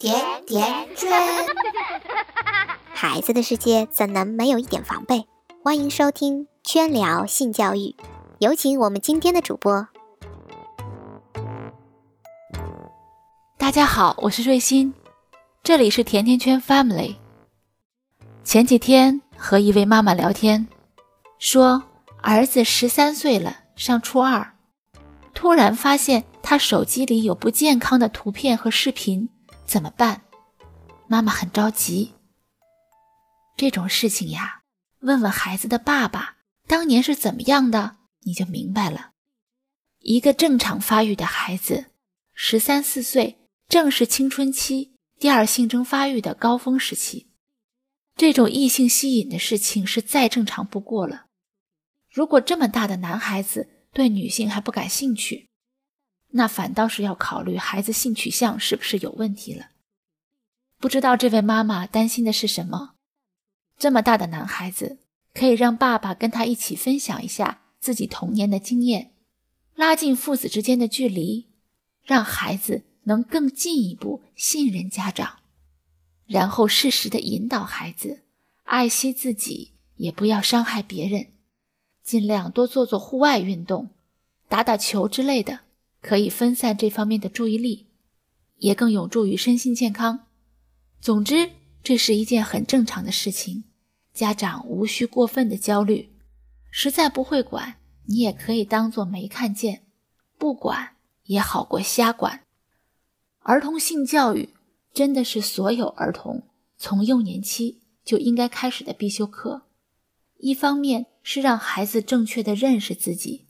甜甜圈，孩子的世界怎能没有一点防备？欢迎收听圈聊性教育，有请我们今天的主播。大家好，我是瑞欣，这里是甜甜圈 Family。前几天和一位妈妈聊天，说儿子十三岁了，上初二，突然发现他手机里有不健康的图片和视频。怎么办？妈妈很着急。这种事情呀，问问孩子的爸爸当年是怎么样的，你就明白了。一个正常发育的孩子，十三四岁正是青春期第二性征发育的高峰时期，这种异性吸引的事情是再正常不过了。如果这么大的男孩子对女性还不感兴趣，那反倒是要考虑孩子性取向是不是有问题了。不知道这位妈妈担心的是什么？这么大的男孩子，可以让爸爸跟他一起分享一下自己童年的经验，拉近父子之间的距离，让孩子能更进一步信任家长，然后适时的引导孩子爱惜自己，也不要伤害别人，尽量多做做户外运动，打打球之类的。可以分散这方面的注意力，也更有助于身心健康。总之，这是一件很正常的事情，家长无需过分的焦虑。实在不会管，你也可以当做没看见，不管也好过瞎管。儿童性教育真的是所有儿童从幼年期就应该开始的必修课。一方面是让孩子正确的认识自己，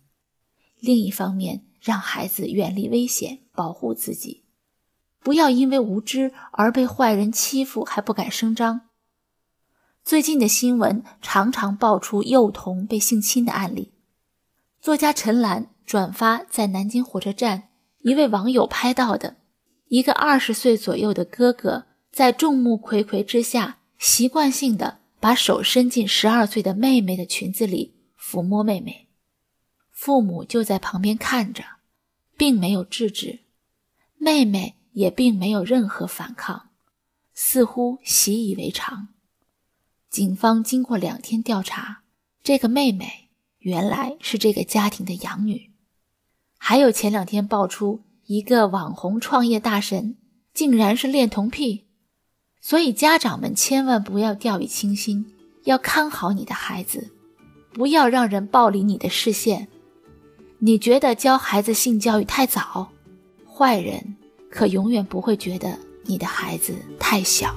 另一方面。让孩子远离危险，保护自己，不要因为无知而被坏人欺负还不敢声张。最近的新闻常常爆出幼童被性侵的案例。作家陈岚转发在南京火车站一位网友拍到的一个二十岁左右的哥哥，在众目睽睽之下，习惯性的把手伸进十二岁的妹妹的裙子里抚摸妹妹。父母就在旁边看着，并没有制止，妹妹也并没有任何反抗，似乎习以为常。警方经过两天调查，这个妹妹原来是这个家庭的养女。还有前两天爆出一个网红创业大神竟然是恋童癖，所以家长们千万不要掉以轻心，要看好你的孩子，不要让人暴离你的视线。你觉得教孩子性教育太早，坏人可永远不会觉得你的孩子太小。